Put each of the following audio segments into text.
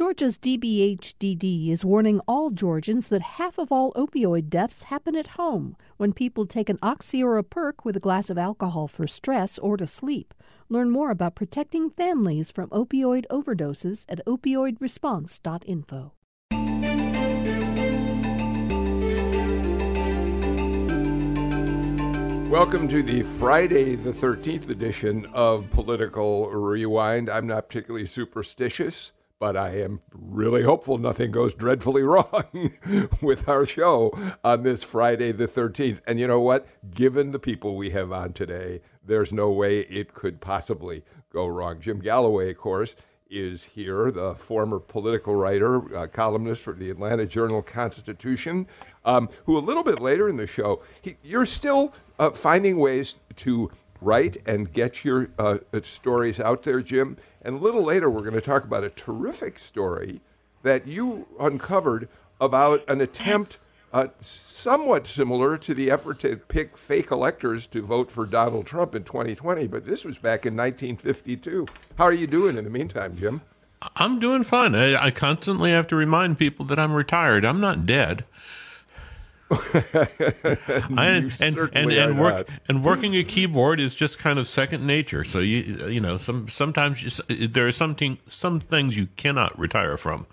Georgia's DBHDD is warning all Georgians that half of all opioid deaths happen at home when people take an oxy or a perk with a glass of alcohol for stress or to sleep. Learn more about protecting families from opioid overdoses at opioidresponse.info. Welcome to the Friday the 13th edition of Political Rewind. I'm not particularly superstitious but I am really hopeful nothing goes dreadfully wrong with our show on this Friday, the 13th. And you know what? Given the people we have on today, there's no way it could possibly go wrong. Jim Galloway, of course, is here, the former political writer, uh, columnist for the Atlanta Journal Constitution, um, who a little bit later in the show, he, you're still uh, finding ways to write and get your uh, stories out there, Jim. And a little later, we're going to talk about a terrific story that you uncovered about an attempt uh, somewhat similar to the effort to pick fake electors to vote for Donald Trump in 2020. But this was back in 1952. How are you doing in the meantime, Jim? I'm doing fine. I, I constantly have to remind people that I'm retired. I'm not dead. and, and, and, and, work, and working a keyboard is just kind of second nature. So you you know some sometimes you, there are some some things you cannot retire from.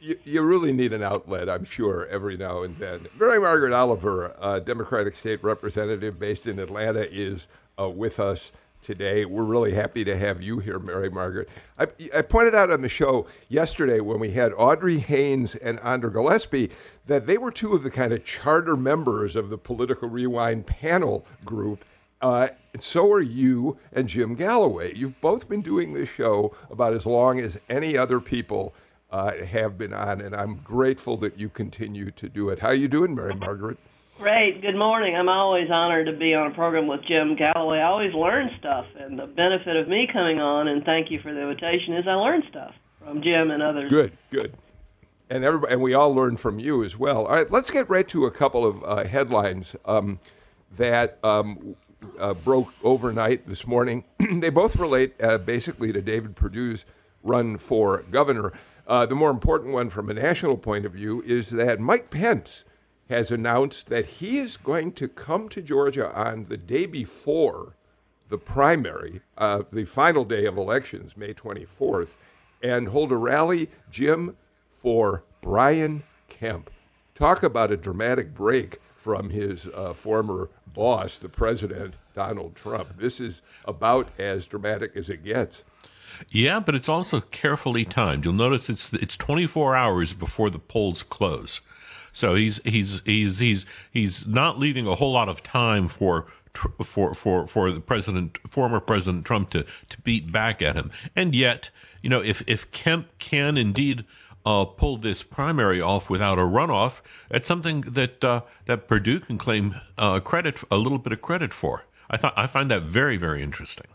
You, you, really need an outlet, I'm sure, every now and then. Mary Margaret Oliver, a Democratic state representative based in Atlanta, is uh, with us today. We're really happy to have you here, Mary Margaret. I, I, pointed out on the show yesterday when we had Audrey Haynes and Andra Gillespie that they were two of the kind of charter members of the Political Rewind panel group. Uh, so are you and Jim Galloway. You've both been doing this show about as long as any other people uh, have been on, and I'm grateful that you continue to do it. How are you doing, Mary Margaret? Great. Good morning. I'm always honored to be on a program with Jim Galloway. I always learn stuff, and the benefit of me coming on, and thank you for the invitation, is I learn stuff from Jim and others. Good, good. And everybody, and we all learn from you as well. All right, let's get right to a couple of uh, headlines um, that um, uh, broke overnight this morning. they both relate uh, basically to David Perdue's run for governor. Uh, the more important one from a national point of view is that Mike Pence has announced that he is going to come to Georgia on the day before the primary, uh, the final day of elections, May 24th, and hold a rally, Jim, for Brian Kemp. Talk about a dramatic break from his uh, former boss, the president, Donald Trump. This is about as dramatic as it gets. Yeah, but it's also carefully timed. You'll notice it's it's 24 hours before the polls close. So he's he's he's he's he's not leaving a whole lot of time for for for for the president former president Trump to to beat back at him. And yet, you know, if if Kemp can indeed uh, pull this primary off without a runoff, it's something that uh, that Perdue can claim uh, credit a little bit of credit for. I thought I find that very very interesting.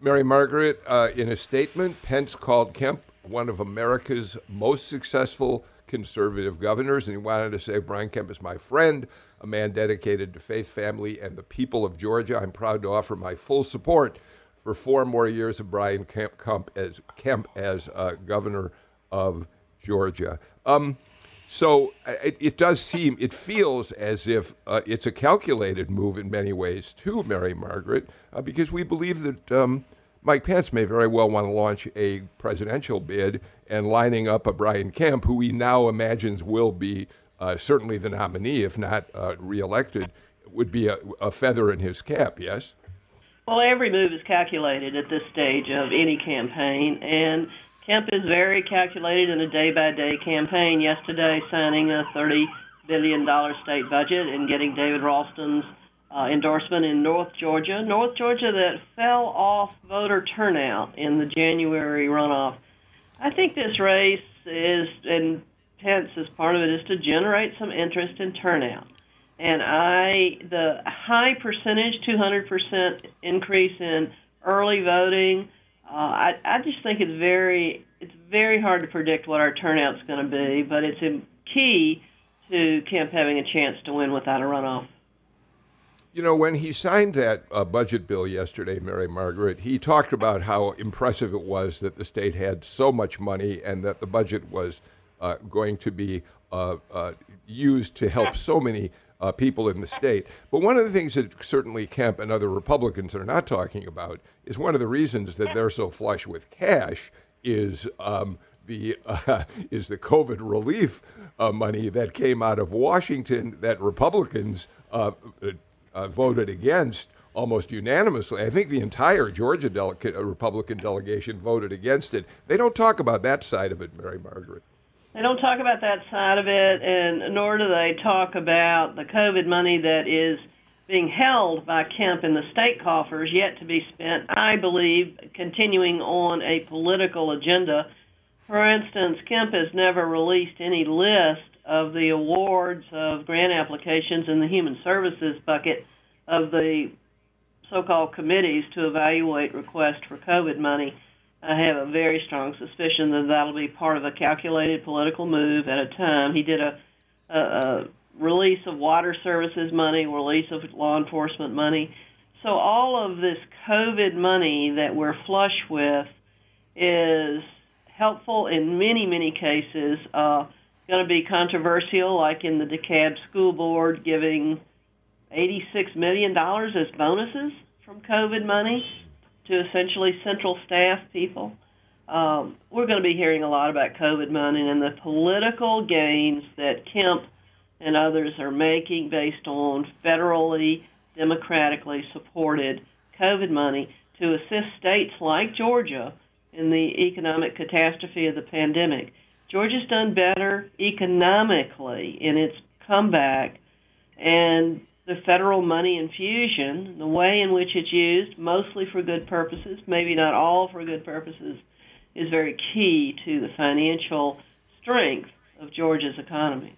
Mary Margaret, uh, in a statement, Pence called Kemp one of America's most successful conservative governors, and he wanted to say, Brian Kemp is my friend, a man dedicated to faith, family, and the people of Georgia. I'm proud to offer my full support for four more years of Brian Kemp, Kemp as, Kemp as uh, governor of Georgia. Um, so it, it, does seem, it feels as if uh, it's a calculated move in many ways too, Mary Margaret, uh, because we believe that um, Mike Pence may very well want to launch a presidential bid and lining up a Brian Kemp, who he now imagines will be uh, certainly the nominee, if not uh, reelected, would be a, a feather in his cap, yes? Well, every move is calculated at this stage of any campaign, and Kemp is very calculated in a day by day campaign. Yesterday, signing a $30 billion state budget and getting David Ralston's uh, endorsement in North Georgia. North Georgia that fell off voter turnout in the January runoff. I think this race is, and Pence as part of it, is to generate some interest in turnout. And I, the high percentage, 200% increase in early voting, uh, I, I just think it's very, it's very hard to predict what our turnout's going to be, but it's a key to Kemp having a chance to win without a runoff. You know, when he signed that uh, budget bill yesterday, Mary Margaret, he talked about how impressive it was that the state had so much money and that the budget was uh, going to be uh, uh used to help so many uh, people in the state. But one of the things that certainly Kemp and other Republicans are not talking about is one of the reasons that they're so flush with cash is um, the uh, is the COVID relief uh, money that came out of Washington that Republicans uh, uh, voted against almost unanimously. I think the entire Georgia uh, Republican delegation voted against it. They don't talk about that side of it, Mary Margaret. They don't talk about that side of it, and nor do they talk about the COVID money that is being held by Kemp in the state coffers yet to be spent, I believe, continuing on a political agenda. For instance, Kemp has never released any list of the awards of grant applications in the human services bucket of the so called committees to evaluate requests for COVID money. I have a very strong suspicion that that'll be part of a calculated political move at a time. He did a, a, a release of water services money, release of law enforcement money. So all of this COVID money that we're flush with is helpful in many, many cases. Uh, going to be controversial, like in the DeKalb School Board giving $86 million as bonuses from COVID money to essentially central staff people. Um, we're going to be hearing a lot about COVID money and the political gains that Kemp and others are making based on federally, democratically supported COVID money to assist states like Georgia in the economic catastrophe of the pandemic. Georgia's done better economically in its comeback, and the federal money infusion, the way in which it's used, mostly for good purposes, maybe not all for good purposes, is very key to the financial strength of Georgia's economy.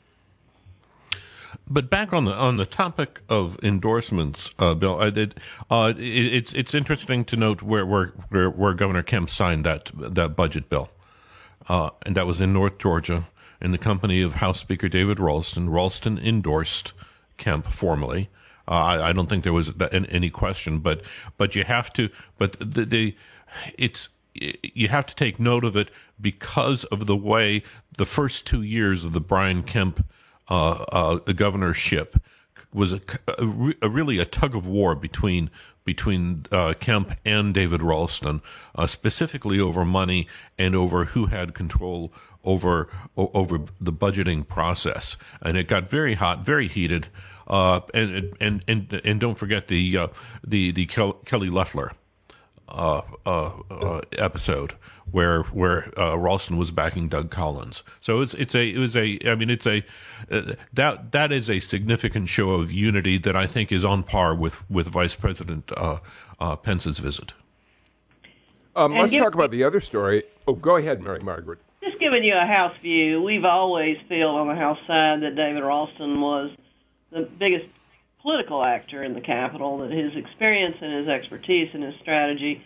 But back on the on the topic of endorsements, uh, Bill, uh, it, it, it's it's interesting to note where, where where where Governor Kemp signed that that budget bill uh, and that was in North Georgia, in the company of House Speaker David Ralston. Ralston endorsed Kemp formally. Uh, I, I, don't think there was any question, but but you have to. But the, the it's you have to take note of it because of the way the first two years of the Brian Kemp uh, uh, governorship was a, a, a, really a tug of war between between uh, Kemp and David Ralston, uh, specifically over money and over who had control over over the budgeting process, and it got very hot, very heated. Uh, and, and and and don't forget the uh, the the Kelly Loeffler uh, uh, episode where where uh, Ralston was backing Doug Collins. So it's it's a it was a I mean it's a uh, that that is a significant show of unity that I think is on par with with Vice President uh, uh Pence's visit. Um, let's talk about the other story. Oh, go ahead, Mary Margaret. Just giving you a House view, we've always felt on the House side that David Ralston was the biggest political actor in the Capitol, that his experience and his expertise and his strategy.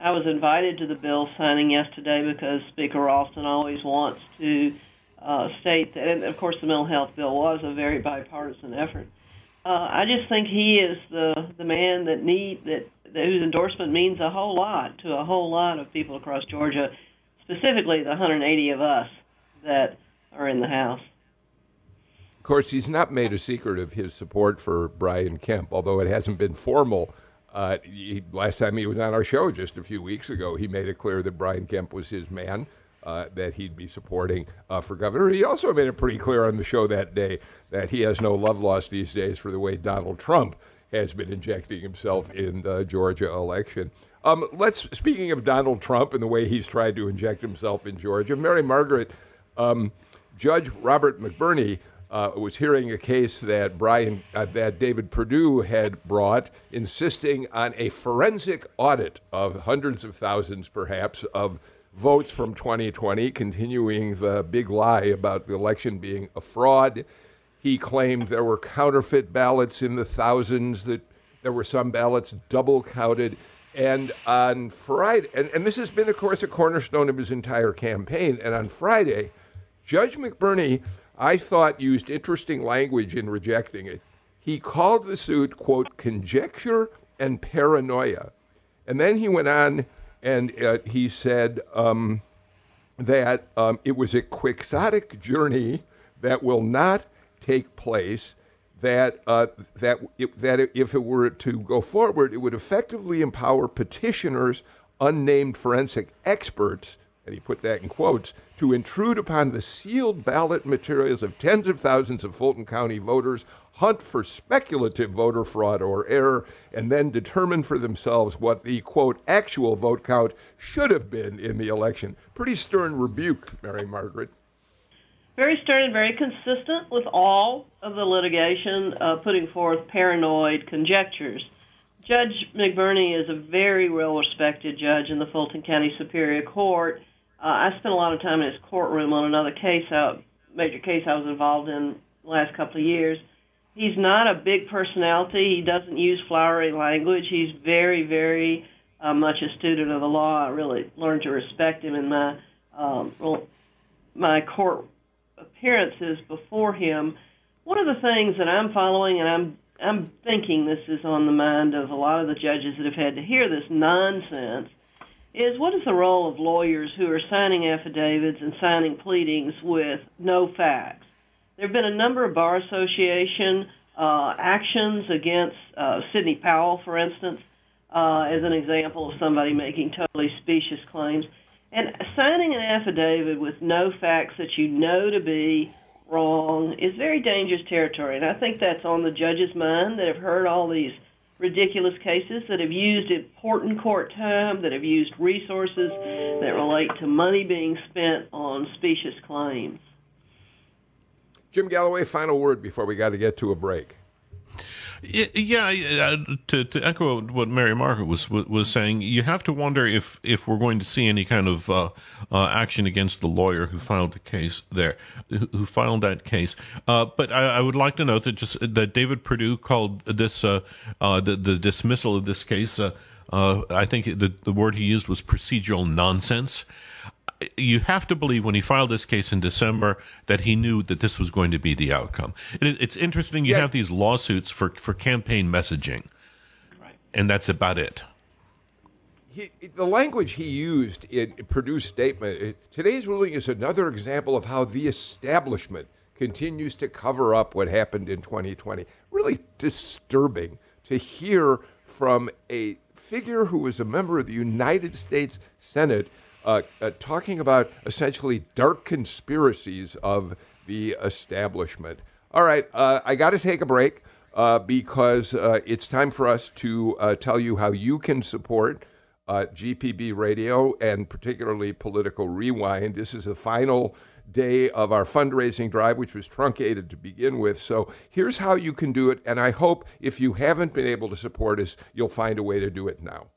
I was invited to the bill signing yesterday because Speaker Ralston always wants to uh, state that, and of course, the mental health bill was a very bipartisan effort. Uh, I just think he is the the man that need that, that whose endorsement means a whole lot to a whole lot of people across Georgia, specifically the 180 of us that are in the House. Of course, he's not made a secret of his support for Brian Kemp, although it hasn't been formal uh, he, last time he was on our show just a few weeks ago, he made it clear that Brian Kemp was his man, uh, that he'd be supporting uh, for governor. He also made it pretty clear on the show that day that he has no love lost these days for the way Donald Trump has been injecting himself in the Georgia election. Um, let's speaking of Donald Trump and the way he's tried to inject himself in Georgia, Mary Margaret, um, Judge Robert McBurney uh, was hearing a case that Brian, uh, that David Perdue had brought, insisting on a forensic audit of hundreds of thousands, perhaps, of votes from 2020, continuing the big lie about the election being a fraud. He claimed there were counterfeit ballots in the thousands, that there were some ballots double counted. And on Friday, and, and this has been, of course, a cornerstone of his entire campaign. And on Friday, Judge McBurney I thought used interesting language in rejecting it. He called the suit, quote, conjecture and paranoia. And then he went on and uh, he said um, that um, it was a quixotic journey that will not take place. That uh, that it, that if it were to go forward, it would effectively empower petitioners, unnamed forensic experts, and he put that in quotes, to intrude upon the sealed ballot materials of tens of thousands of Fulton County voters, hunt for speculative voter fraud or error, and then determine for themselves what the quote actual vote count should have been in the election. Pretty stern rebuke, Mary Margaret. Very stern and very consistent with all of the litigation, uh, putting forth paranoid conjectures. Judge McBurney is a very well respected judge in the Fulton County Superior Court uh, I spent a lot of time in his courtroom on another case, uh, major case I was involved in the last couple of years. He's not a big personality. He doesn't use flowery language. He's very, very uh, much a student of the law. I really learned to respect him in my um, my court appearances before him. One of the things that I'm following, and I'm I'm thinking this is on the mind of a lot of the judges that have had to hear this nonsense is what is the role of lawyers who are signing affidavits and signing pleadings with no facts? There have been a number of Bar Association uh, actions against uh, Sidney Powell, for instance, uh, as an example of somebody making totally specious claims. And signing an affidavit with no facts that you know to be wrong is very dangerous territory. And I think that's on the judge's mind that have heard all these ridiculous cases that have used important court time, that have used resources that relate to money being spent on specious claims. Jim Galloway, final word before we got to get to a break. Yeah, uh, to, to echo what Mary Margaret was was saying, you have to wonder if if we're going to see any kind of uh, uh, action against the lawyer who filed the case there, who filed that case. Uh, but I, I, would like to note that just that David Perdue called this uh, uh, the the dismissal of this case. I think the the word he used was procedural nonsense you have to believe when he filed this case in December that he knew that this was going to be the outcome. It, it's interesting. You yeah. have these lawsuits for, for campaign messaging, right. and that's about it. He, the language he used in Perdue's statement, today's ruling is another example of how the establishment continues to cover up what happened in 2020. Really disturbing to hear from a figure who was a member of the United States Senate uh, uh, talking about essentially dark conspiracies of the establishment. All right, uh, I got to take a break uh, because uh, it's time for us to uh, tell you how you can support GPB Radio and particularly Political Rewind. This is the final day of our fundraising drive, which was truncated to begin with. So here's how you can do it. And I hope if you haven't been able to support us, you'll find a way to do it now.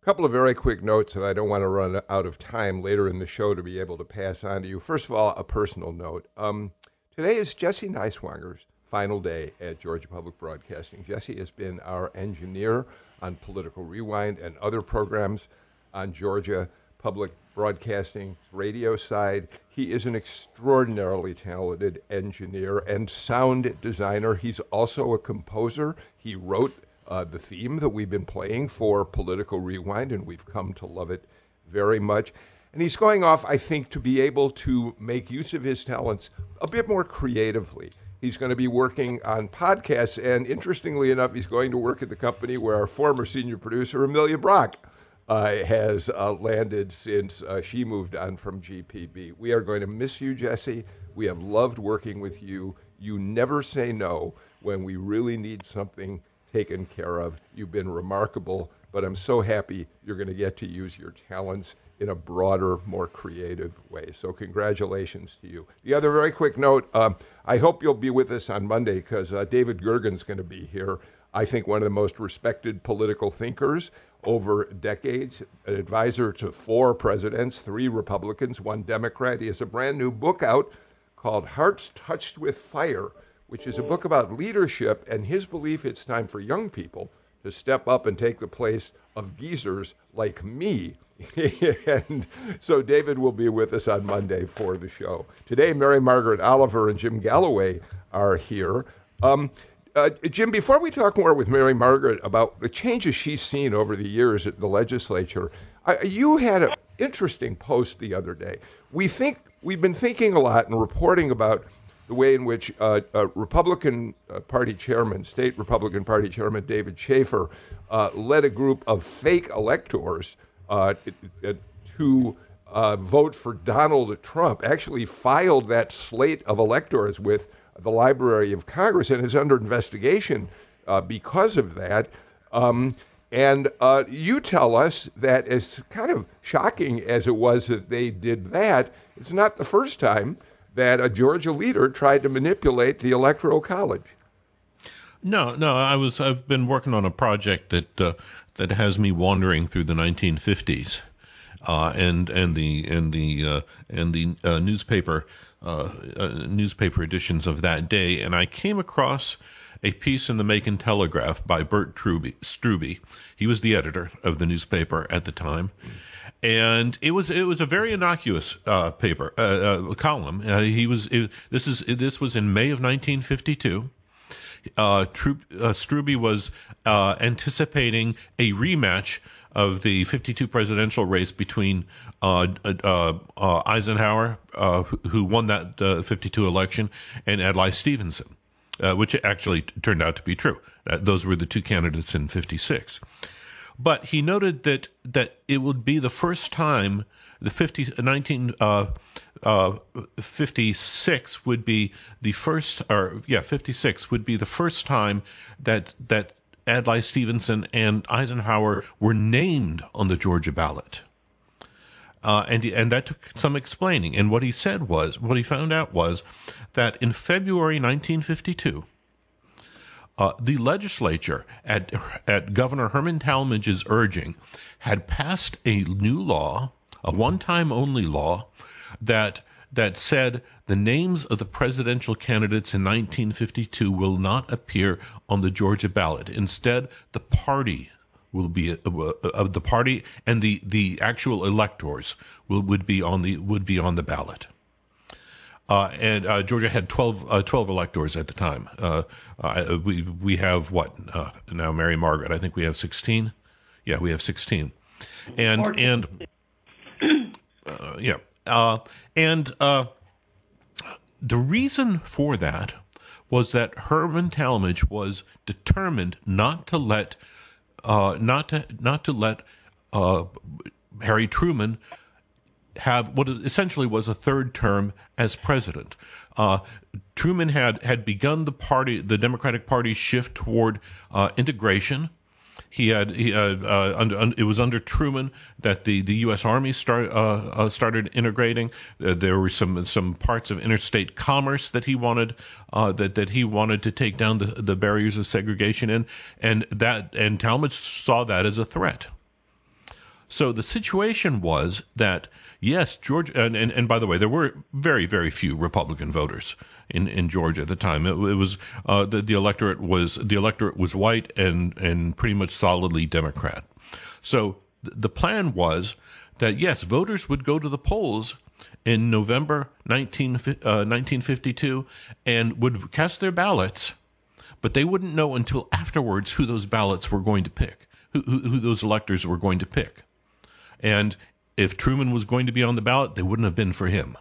Couple of very quick notes, and I don't want to run out of time later in the show to be able to pass on to you. First of all, a personal note. Um, today is Jesse Neiswanger's final day at Georgia Public Broadcasting. Jesse has been our engineer on Political Rewind and other programs on Georgia Public Broadcasting radio side. He is an extraordinarily talented engineer and sound designer. He's also a composer. He wrote uh, the theme that we've been playing for Political Rewind, and we've come to love it very much. And he's going off, I think, to be able to make use of his talents a bit more creatively. He's going to be working on podcasts, and interestingly enough, he's going to work at the company where our former senior producer, Amelia Brock, uh, has uh, landed since uh, she moved on from GPB. We are going to miss you, Jesse. We have loved working with you. You never say no when we really need something taken care of. You've been remarkable, but I'm so happy you're going to get to use your talents in a broader, more creative way. So, congratulations to you. The other very quick note um, I hope you'll be with us on Monday because uh, David Gergen's going to be here. I think one of the most respected political thinkers over decades, an advisor to four presidents, three Republicans, one Democrat. He has a brand new book out called Hearts Touched with Fire which is a book about leadership and his belief it's time for young people to step up and take the place of geezers like me. and so David will be with us on Monday for the show. Today, Mary Margaret Oliver and Jim Galloway are here. Um, uh, Jim, before we talk more with Mary Margaret about the changes she's seen over the years at the legislature, I, you had an interesting post the other day. We think we've been thinking a lot and reporting about the way in which uh, Republican uh, Party chairman, state Republican Party chairman David Shafer, uh, led a group of fake electors uh, to uh, vote for Donald Trump. Actually, filed that slate of electors with the Library of Congress and is under investigation uh, because of that. Um, and uh, you tell us that, as kind of shocking as it was that they did that, it's not the first time that a Georgia leader tried to manipulate the Electoral College. No, no, I was I've been working on a project that uh, that has me wandering through the 1950s, uh, and and the and the uh, and the uh, newspaper uh, uh, newspaper editions of that day, and I came across a piece in the Macon Telegraph by Bert Truby, Struby. He was the editor of the newspaper at the time. And it was it was a very innocuous uh, paper uh, uh, column. Uh, he was it, this is this was in May of 1952. Uh, Struby was anticipating a rematch of the 52 presidential race between uh, uh, uh, Eisenhower, who won that 52 election, and Adlai Stevenson, which actually turned out to be true. those were the two candidates in 56. But he noted that that it would be the first time the 50, 19, uh, uh, 56 would be the first, or yeah, 56 would be the first time that that Adlai Stevenson and Eisenhower were named on the Georgia ballot. Uh, and and that took some explaining. And what he said was, what he found out was that in February 1952, uh, the legislature, at at Governor Herman Talmadge's urging, had passed a new law, a one-time only law, that that said the names of the presidential candidates in 1952 will not appear on the Georgia ballot. Instead, the party will be uh, uh, the party and the, the actual electors will would be on the would be on the ballot. Uh, and uh, Georgia had 12, uh, 12, electors at the time. Uh, we we have what now? Mary Margaret. I think we have sixteen. Yeah, we have sixteen. And and yeah, and the reason for that was that Herman Talmadge was determined not to let uh, not to not to let uh, Harry Truman have what essentially was a third term as president. Uh, Truman had had begun the party, the Democratic Party's shift toward uh, integration he had he, uh, uh, under, un, it was under Truman that the, the U.S. Army start, uh, uh, started integrating. There were some some parts of interstate commerce that he wanted that that he wanted to take down the, the barriers of segregation in, and that and Talmadge saw that as a threat. So the situation was that yes, George, and, and, and by the way, there were very very few Republican voters in, in Georgia at the time. It, it was uh, the, the electorate was the electorate was white and and pretty much solidly Democrat. So th- the plan was that yes, voters would go to the polls in November 19, uh, 1952 and would cast their ballots, but they wouldn't know until afterwards who those ballots were going to pick, who, who, who those electors were going to pick. And if Truman was going to be on the ballot, they wouldn't have been for him.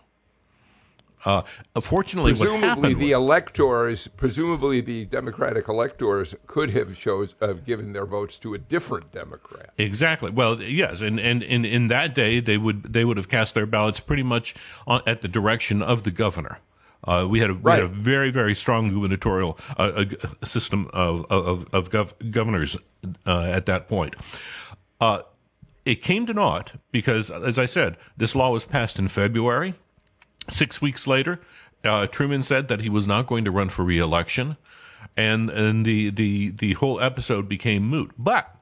Uh, fortunately, presumably the was, electors, presumably the Democratic electors, could have chose uh, given their votes to a different Democrat. Exactly. Well, yes, and and in, in that day they would they would have cast their ballots pretty much on, at the direction of the governor. Uh, we, had a, right. we had a very very strong gubernatorial uh, system of of, of gov- governors uh, at that point. It came to naught because, as I said, this law was passed in February. Six weeks later, uh, Truman said that he was not going to run for reelection, and and the the the whole episode became moot. But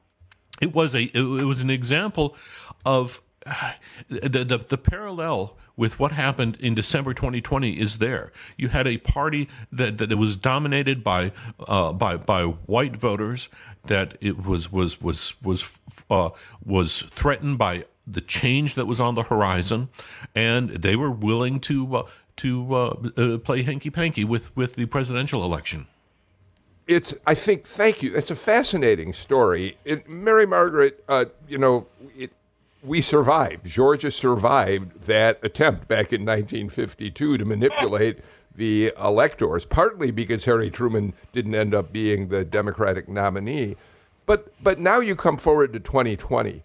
it was a it, was an example of the, the, the parallel with what happened in December 2020 is there. You had a party that, that was dominated by uh, by by white voters. That it was was was was uh, was threatened by the change that was on the horizon, and they were willing to uh, to uh, uh, play hanky panky with with the presidential election. It's, I think, thank you. It's a fascinating story. It, Mary Margaret, uh, you know, it, we survived. Georgia survived that attempt back in 1952 to manipulate the electors, partly because Harry Truman didn't end up being the Democratic nominee. But, but now you come forward to 2020.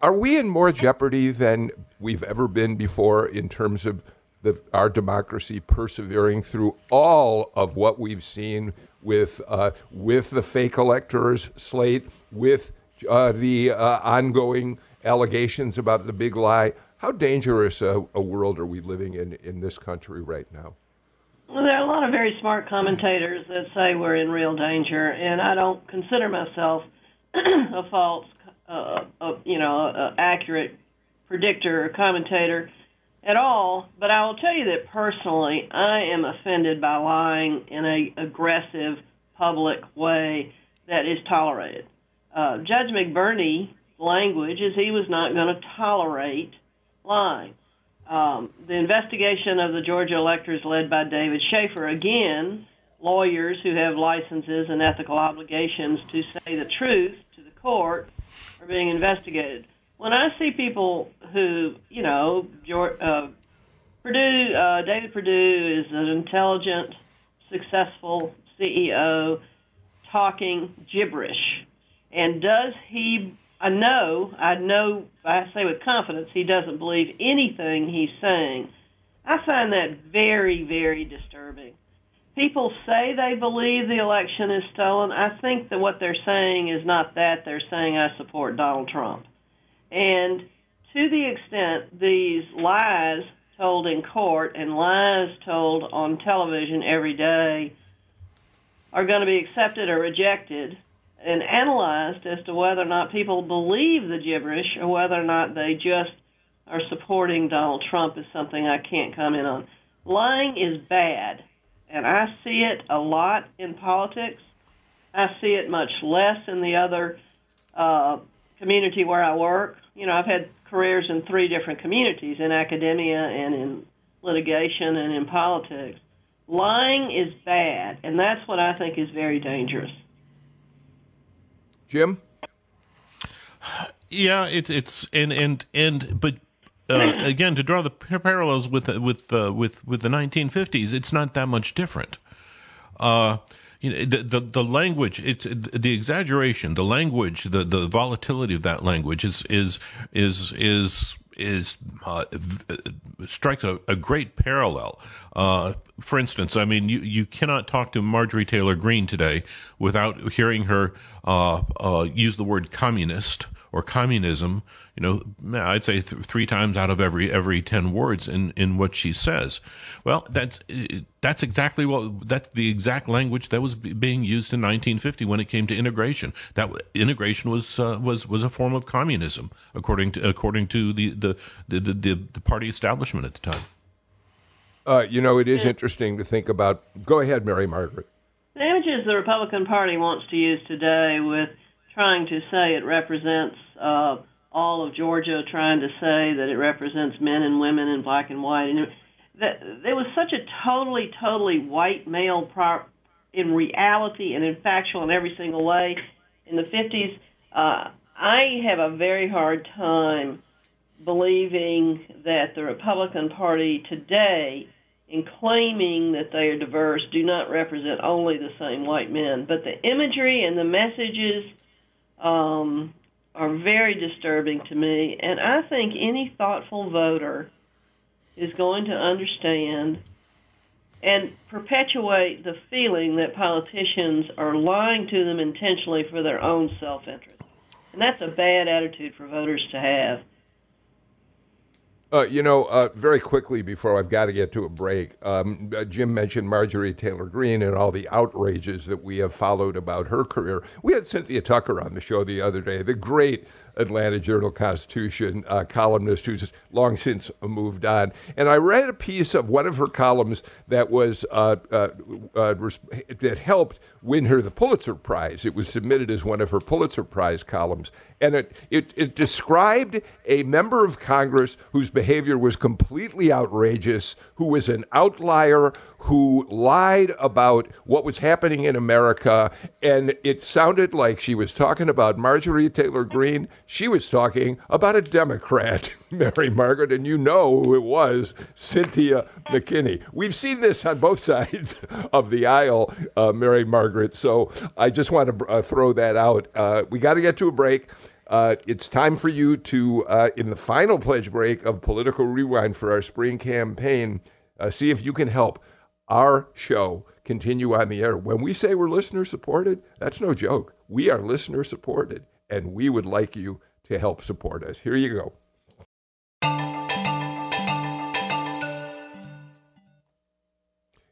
Are we in more jeopardy than we've ever been before in terms of the, our democracy persevering through all of what we've seen with, uh, with the fake electors slate, with uh, the uh, ongoing allegations about the big lie. How dangerous a, a, world are we living in in this country right now? Well, there are a lot of very smart commentators that say we're in real danger, and I don't consider myself a false, uh, a, you know, a accurate predictor or commentator at all. But I will tell you that personally, I am offended by lying in a aggressive public way that is tolerated. Uh, Judge McBurney language is he was not going to tolerate lying. Um, the investigation of the Georgia electors, led by David Shafer, again, lawyers who have licenses and ethical obligations to say the truth to the court, are being investigated. When I see people who, you know, uh, Perdue, uh, David Perdue is an intelligent, successful CEO talking gibberish. And does he I know, I know, I say with confidence, he doesn't believe anything he's saying. I find that very, very disturbing. People say they believe the election is stolen. I think that what they're saying is not that. They're saying, I support Donald Trump. And to the extent these lies told in court and lies told on television every day are going to be accepted or rejected, and analyzed as to whether or not people believe the gibberish or whether or not they just are supporting Donald Trump is something I can't comment on. Lying is bad, and I see it a lot in politics. I see it much less in the other uh, community where I work. You know, I've had careers in three different communities in academia and in litigation and in politics. Lying is bad, and that's what I think is very dangerous. Jim? Yeah, it's it's and and and but uh, again to draw the parallels with with uh, with with the 1950s, it's not that much different. Uh, you know, the, the the language, it's the exaggeration, the language, the the volatility of that language is is is is is uh, strikes a, a, great parallel. Uh, for instance, I mean, you, you cannot talk to Marjorie Taylor Greene today without hearing her uh, uh use the word communist or communism you know, I'd say th- three times out of every every ten words in, in what she says. Well, that's that's exactly what that's the exact language that was being used in 1950 when it came to integration. That integration was uh, was was a form of communism, according to according to the the the, the, the party establishment at the time. Uh, you know, it is interesting to think about. Go ahead, Mary Margaret. The images the Republican Party wants to use today with trying to say it represents uh, all of Georgia trying to say that it represents men and women in black and white. And that there was such a totally, totally white male pro- in reality and in factual in every single way in the 50s. Uh, I have a very hard time believing that the Republican Party today, in claiming that they are diverse, do not represent only the same white men, but the imagery and the messages um, are very disturbing to me. And I think any thoughtful voter is going to understand and perpetuate the feeling that politicians are lying to them intentionally for their own self interest. And that's a bad attitude for voters to have. Uh, you know, uh, very quickly before I've got to get to a break, um, uh, Jim mentioned Marjorie Taylor Greene and all the outrages that we have followed about her career. We had Cynthia Tucker on the show the other day, the great Atlanta Journal Constitution uh, columnist who's long since moved on. And I read a piece of one of her columns that was uh, uh, uh that helped win her the Pulitzer Prize. It was submitted as one of her Pulitzer Prize columns, and it, it, it described a member of Congress whose behavior was completely outrageous, who was an outlier, who lied about what was happening in America, and it sounded like she was talking about Marjorie Taylor Greene. She was talking about a Democrat, Mary Margaret, and you know who it was, Cynthia McKinney. We've seen this on both sides of the aisle, uh, Mary Margaret. So I just want to uh, throw that out. Uh, we got to get to a break. Uh, it's time for you to, uh, in the final pledge break of Political Rewind for our spring campaign, uh, see if you can help our show continue on the air. When we say we're listener supported, that's no joke. We are listener supported, and we would like you to help support us. Here you go.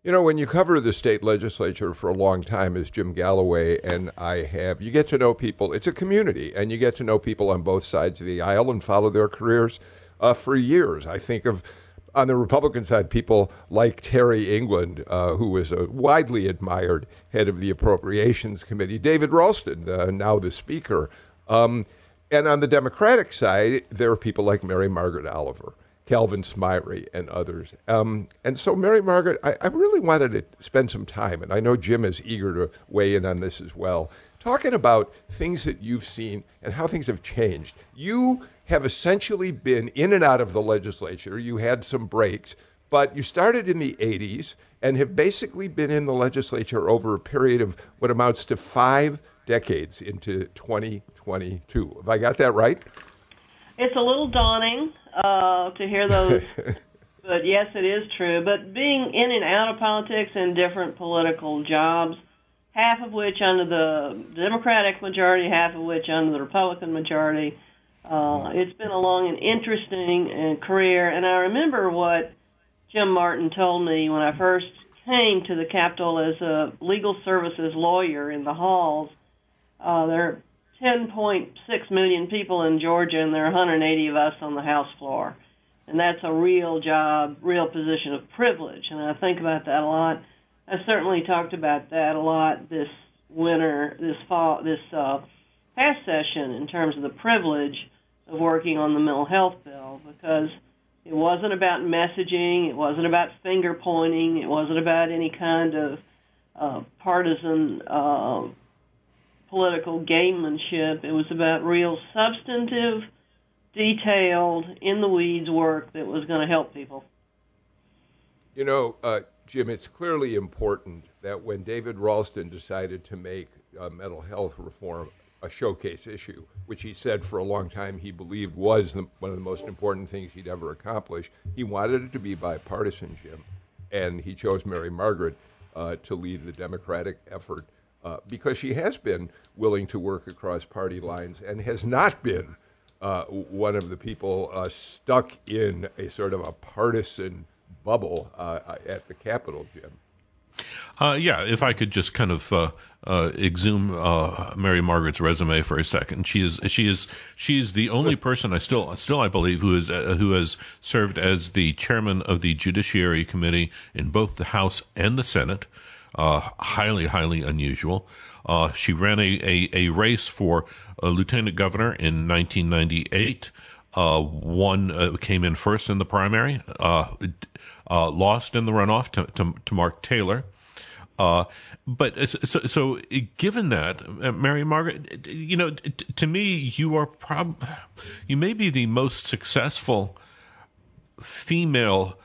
You know, when you cover the state legislature for a long time, as Jim Galloway and I have, you get to know people. It's a community, and you get to know people on both sides of the aisle and follow their careers uh, for years. I think of on the Republican side, people like Terry England, uh, who was a widely admired head of the Appropriations Committee, David Ralston, uh, now the Speaker. Um, and on the Democratic side, there are people like Mary Margaret Oliver Calvin Smyre and others. Um, and so, Mary Margaret, I, I, really wanted to spend some time, and I know Jim is eager to weigh in on this as well, talking about things that you've seen and how things have changed. You have essentially been in and out of the legislature. You had some breaks, but you started in the 80s and have basically been in the legislature over a period of what amounts to five decades into 2022. Have I got that right? It's a little daunting uh, to hear those. but yes, it is true. But being in and out of politics in different political jobs, half of which under the Democratic majority, half of which under the Republican majority, uh, it's been a long and interesting uh, career. And I remember what Jim Martin told me when I first came to the Capitol as a legal services lawyer in the halls. Uh, there 10.6 million people in Georgia, and there are 180 of us on the House floor. And that's a real job, real position of privilege. And I think about that a lot. I certainly talked about that a lot this winter, this fall, this uh, past session in terms of the privilege of working on the mental health bill because it wasn't about messaging, it wasn't about finger pointing, it wasn't about any kind of uh, partisan uh, political gamemanship. It was about real substantive, detailed, in the weeds work that was going to help people. You know, uh, Jim, it's clearly important that when David Ralston decided to make uh, mental health reform a showcase issue, which he said for a long time he believed was the, one of the most important things he'd ever accomplish, he wanted it to be bipartisan, Jim. And he chose Mary Margaret uh, to lead the Democratic effort uh, because she has been willing to work across party lines and has not been uh, one of the people uh, stuck in a sort of a partisan bubble uh, at the Capitol, Jim. Uh, yeah, if I could just kind of uh, uh, exhume uh, Mary Margaret's resume for a second, she is she is she is the only person I still still I believe who is uh, who has served as the chairman of the Judiciary Committee in both the House and the Senate uh, highly, highly unusual. Uh, she ran a, a, a race for a lieutenant governor in 1998. Uh, one uh, came in first in the primary, uh, uh, lost in the runoff to, to, to Mark Taylor. but so, so, given that, Mary Margaret, you know, t- to me, you are prob, you may be the most successful female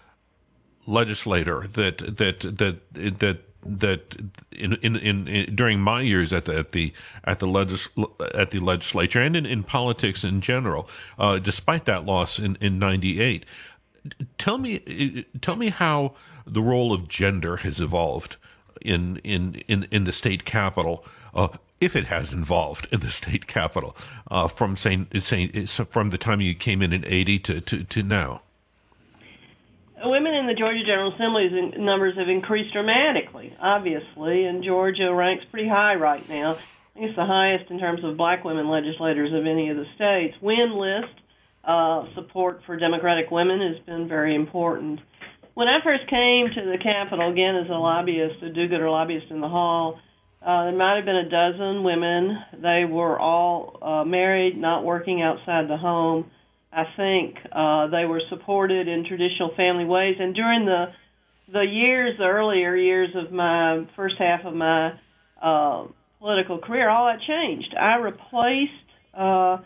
legislator that that that that that in, in, in, in, during my years at the at the at the legis, at the legislature and in, in politics in general, uh, despite that loss in in '98, tell me tell me how the role of gender has evolved in in in, in the state capital. Uh, if it has involved in the state capital uh, from saying, saying from the time you came in in 80 to, to, to now women in the Georgia General Assembly's numbers have increased dramatically, obviously, and Georgia ranks pretty high right now. I think it's the highest in terms of black women legislators of any of the states. WIN List uh, support for Democratic women has been very important. When I first came to the Capitol, again as a lobbyist, a do-gooder lobbyist in the hall, uh, there might have been a dozen women. They were all uh, married, not working outside the home. I think uh, they were supported in traditional family ways. And during the the years, the earlier years of my first half of my uh, political career, all that changed. I replaced uh,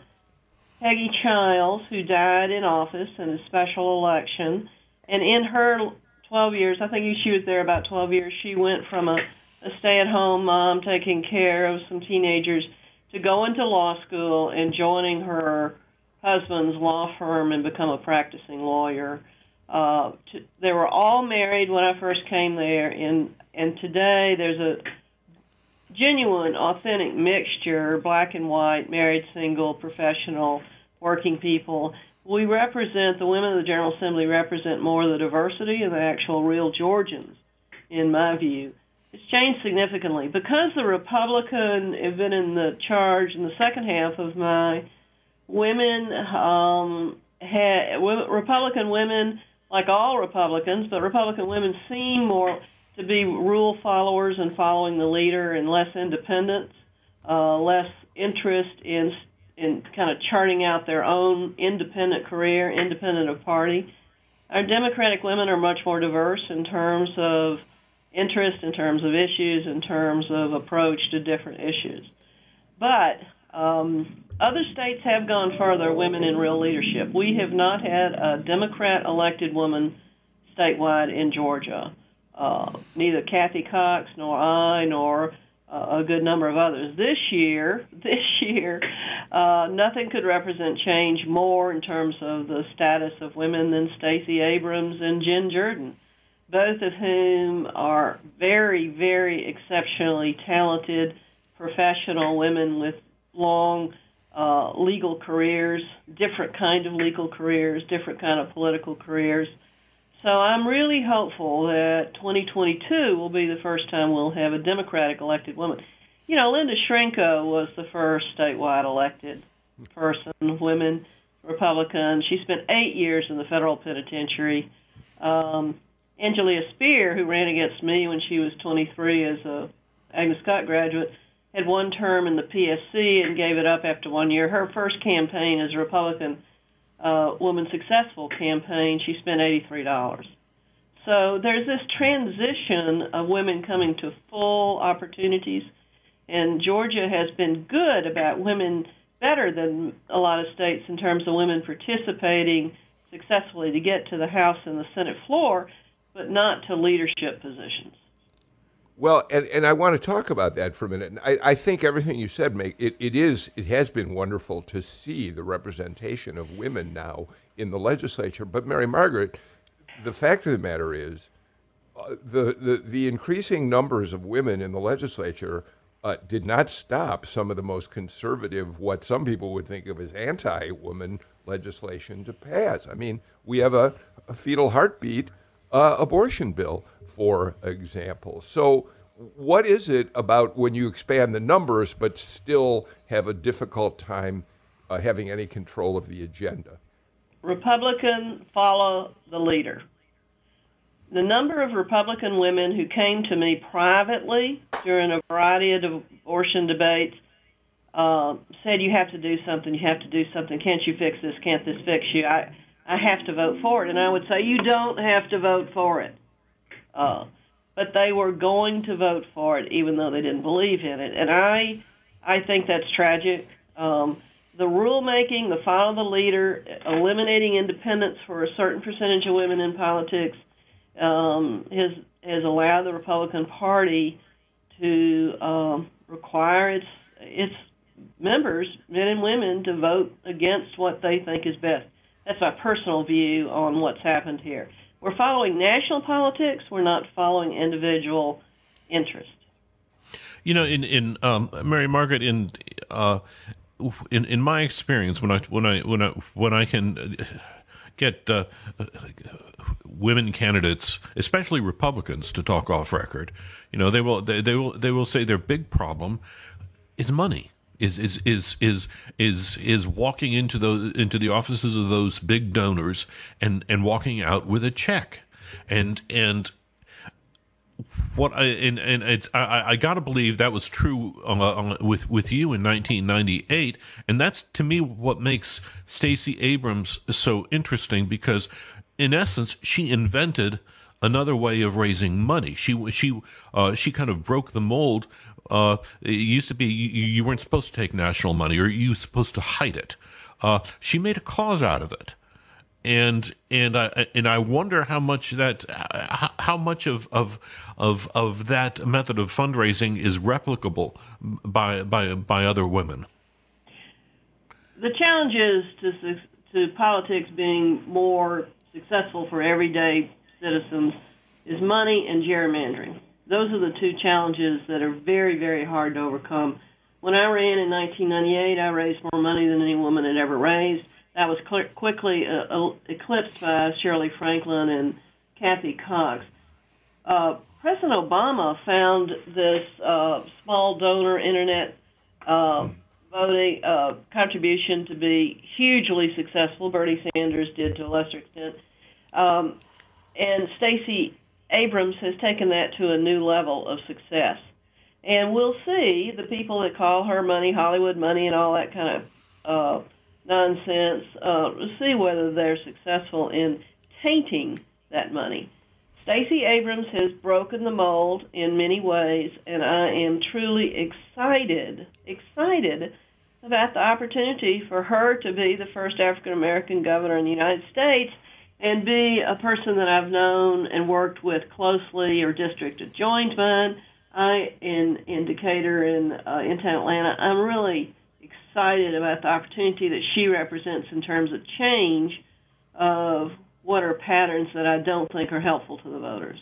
Peggy Childs, who died in office in a special election, and in her 12 years, I think she was there about 12 years, she went from a, a stay-at-home mom taking care of some teenagers to going to law school and joining her husband's law firm and become a practicing lawyer. Uh, to, they were all married when I first came there, and and today there's a genuine, authentic mixture: black and white, married, single, professional, working people. We represent the women of the General Assembly represent more of the diversity of the actual real Georgians, in my view. It's changed significantly because the Republican have been in the charge in the second half of my women um, had Republican women, like all Republicans, but Republican women seem more to be rule followers and following the leader, and less independence, uh, less interest in in kind of charting out their own independent career, independent of party. Our Democratic women are much more diverse in terms of interest, in terms of issues, in terms of approach to different issues. But um, other states have gone further, women in real leadership. We have not had a Democrat elected woman statewide in Georgia. Uh, neither Kathy Cox nor I nor uh, a good number of others. This year, this year, uh, nothing could represent change more in terms of the status of women than Stacey Abrams and Jen Jordan, both of whom are very, very exceptionally talented professional women with long uh, legal careers, different kind of legal careers, different kind of political careers. So I'm really hopeful that 2022 will be the first time we'll have a Democratic elected woman. You know, Linda Schrenko was the first statewide elected person, women, Republican. She spent eight years in the federal penitentiary. Um, Angelia Speer, who ran against me when she was 23 as a Agnes Scott graduate, had one term in the PSC and gave it up after one year. Her first campaign as a Republican uh, Woman Successful campaign, she spent $83. So there's this transition of women coming to full opportunities, and Georgia has been good about women better than a lot of states in terms of women participating successfully to get to the House and the Senate floor, but not to leadership positions. Well, and, and I want to talk about that for a minute. I, I think everything you said make it, it is it has been wonderful to see the representation of women now in the legislature. But Mary Margaret, the fact of the matter is, uh, the, the the increasing numbers of women in the legislature uh, did not stop some of the most conservative, what some people would think of as anti-woman legislation to pass. I mean, we have a, a fetal heartbeat uh, abortion bill, for example. So, what is it about when you expand the numbers but still have a difficult time uh, having any control of the agenda? Republican follow the leader. The number of Republican women who came to me privately during a variety of abortion debates uh, said, "You have to do something. You have to do something. Can't you fix this? Can't this fix you?" I I have to vote for it. And I would say, you don't have to vote for it. Uh, but they were going to vote for it even though they didn't believe in it. And I, I think that's tragic. Um, the rulemaking, the follow the leader, eliminating independence for a certain percentage of women in politics um, has, has allowed the Republican Party to um, require its, its members, men and women, to vote against what they think is best. That's my personal view on what's happened here. We're following national politics. We're not following individual interest. You know, in in um, Mary Margaret, in uh, in in my experience, when I when I when I when I can get uh, women candidates, especially Republicans, to talk off record, you know, they will they, they will they will say their big problem is money. Is is is is is is walking into those into the offices of those big donors and and walking out with a check, and and what I and, and it's I, I got to believe that was true uh, with with you in 1998, and that's to me what makes Stacey Abrams so interesting because, in essence, she invented another way of raising money. She she uh, she kind of broke the mold. Uh, it used to be you, you, weren't supposed to take national money, or you were supposed to hide it. Uh, she made a cause out of it and and I and I wonder how much that how much of of of of that method of fundraising is replicable by by by other women. The challenge is to to politics being more successful for everyday citizens is money and gerrymandering. Those are the two challenges that are very very hard to overcome. When I ran in 1998, I raised more money than any woman had ever raised that was cl- quickly uh, eclipsed by Shirley Franklin and Kathy Cox. Uh, President Obama found this uh, small donor internet uh, voting uh, contribution to be hugely successful. Bernie Sanders did to a lesser extent. Um, and Stacey Abrams has taken that to a new level of success. And we'll see the people that call her money, Hollywood money, and all that kind of uh, nonsense, uh, see whether they're successful in tainting that money. Stacey Abrams has broken the mold in many ways, and I am truly excited, excited about the opportunity for her to be the first African American governor in the United States and be a person that I've known and worked with closely or district adjoined. I in in Decatur in uh, in Atlanta. I'm really excited about the opportunity that she represents in terms of change of what are patterns that I don't think are helpful to the voters.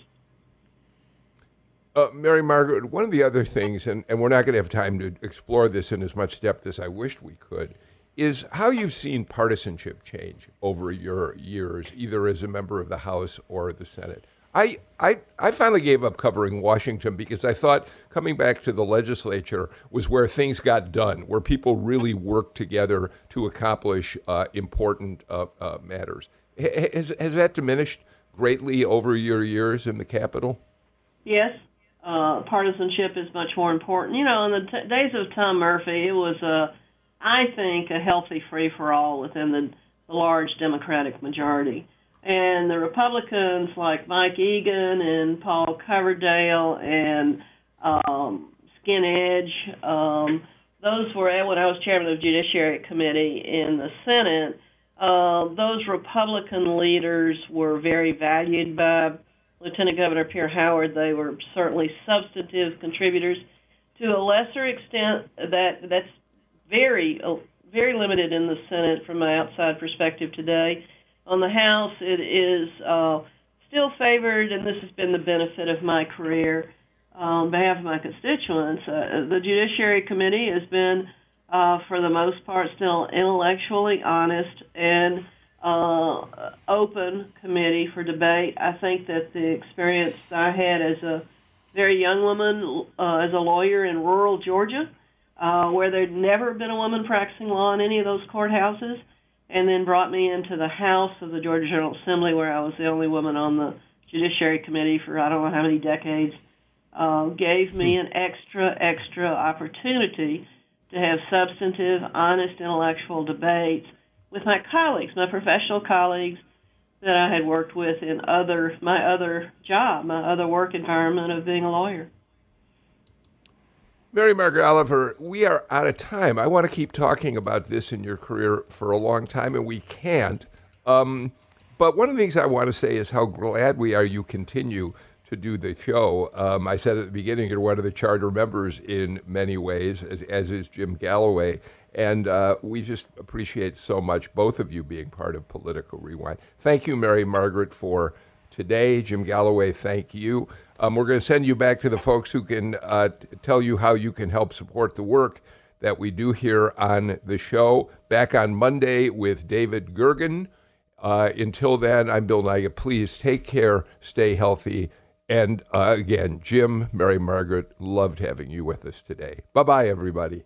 Uh, Mary Margaret, one of the other things, and, and we're not going to have time to explore this in as much depth as I wished we could, is how you've seen partisanship change over your years, either as a member of the House or the Senate. I, I, I finally gave up covering Washington because I thought coming back to the legislature was where things got done, where people really worked together to accomplish uh, important uh, uh, matters. Has, has that diminished greatly over your years in the Capitol? Yes. Uh, partisanship is much more important. You know, in the t- days of Tom Murphy, it was, a, I think, a healthy free for all within the, the large Democratic majority and the Republicans like Mike Egan and Paul Coverdell and um, Skin Edge, um, those were when I was chairman of the Judiciary Committee in the Senate. Uh, those Republican leaders were very valued by Lieutenant Governor Pierre Howard. They were certainly substantive contributors. To a lesser extent, that that's very uh, very limited in the Senate from my outside perspective today on the House, it is uh, still favored, and this has been the benefit of my career on behalf of my constituents. Uh, the Judiciary Committee has been, uh, for the most part, still intellectually honest and uh, open committee for debate. I think that the experience I had as a very young woman, as a lawyer in rural Georgia, uh, where there'd never been a woman practicing law in any of those courthouses, and then brought me into the House of the Georgia General Assembly, where I was the only woman on the Judiciary Committee for I don't know how many decades, uh, gave me an extra, extra opportunity to have substantive, honest intellectual debates with my colleagues, my professional colleagues that I had worked with in other my other job, my other work environment of being a lawyer. Mary Margaret Oliver, we are out of time. I want to keep talking about this in your career for a long time, and we can't. Um, but one of the things I want to say is how glad we are you continue to do the show. Um, I said at the beginning, you're one of the charter members in many ways, as, as is Jim Galloway. And uh, we just appreciate so much both of you being part of Political Rewind. Thank you, Mary Margaret, for today. Jim Galloway, thank you. Um, we're going to send you back to the folks who can uh, tell you how you can help support the work that we do here on the show. Back on Monday with David Gergen. Uh, until then, I'm Bill Nigut. Please take care, stay healthy, And uh, again, Jim, Mary Margaret, loved having you with us today. Bye bye, everybody.